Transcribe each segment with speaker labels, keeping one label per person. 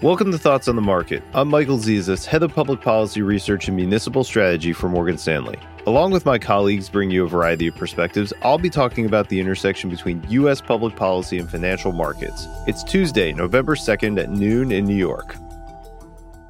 Speaker 1: Welcome to Thoughts on the Market. I'm Michael Zezas, Head of Public Policy Research and Municipal Strategy for Morgan Stanley. Along with my colleagues bring you a variety of perspectives, I'll be talking about the intersection between U.S. public policy and financial markets. It's Tuesday, November 2nd at noon in New York.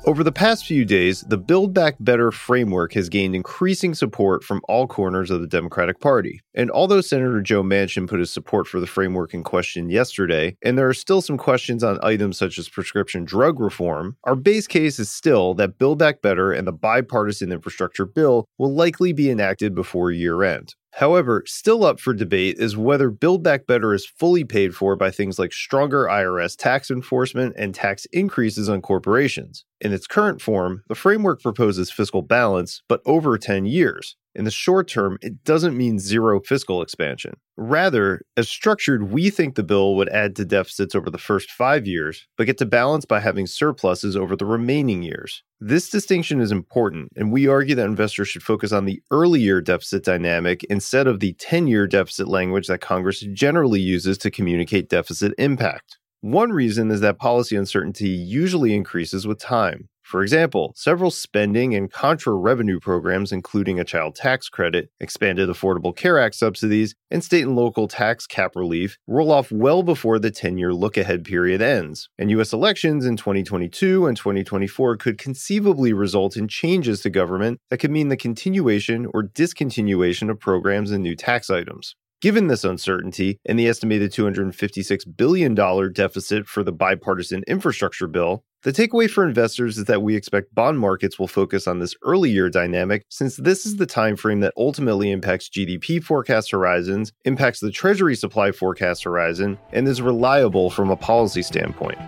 Speaker 1: Over the past few days, the Build Back Better framework has gained increasing support from all corners of the Democratic Party. And although Senator Joe Manchin put his support for the framework in question yesterday, and there are still some questions on items such as prescription drug reform, our base case is still that Build Back Better and the bipartisan infrastructure bill will likely be enacted before year end. However, still up for debate is whether Build Back Better is fully paid for by things like stronger IRS tax enforcement and tax increases on corporations. In its current form, the framework proposes fiscal balance, but over 10 years. In the short term, it doesn't mean zero fiscal expansion. Rather, as structured, we think the bill would add to deficits over the first five years, but get to balance by having surpluses over the remaining years. This distinction is important, and we argue that investors should focus on the earlier deficit dynamic instead of the 10 year deficit language that Congress generally uses to communicate deficit impact. One reason is that policy uncertainty usually increases with time. For example, several spending and contra revenue programs, including a child tax credit, expanded Affordable Care Act subsidies, and state and local tax cap relief, roll off well before the 10 year look ahead period ends. And U.S. elections in 2022 and 2024 could conceivably result in changes to government that could mean the continuation or discontinuation of programs and new tax items. Given this uncertainty and the estimated $256 billion deficit for the bipartisan infrastructure bill, the takeaway for investors is that we expect bond markets will focus on this early year dynamic since this is the time frame that ultimately impacts GDP forecast horizons, impacts the treasury supply forecast horizon, and is reliable from a policy standpoint.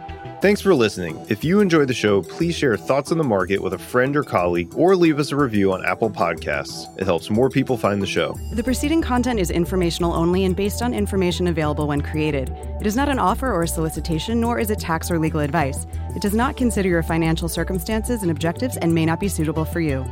Speaker 1: Thanks for listening. If you enjoy the show, please share thoughts on the market with a friend or colleague or leave us a review on Apple Podcasts. It helps more people find the show.
Speaker 2: The preceding content is informational only and based on information available when created. It is not an offer or a solicitation, nor is it tax or legal advice. It does not consider your financial circumstances and objectives and may not be suitable for you.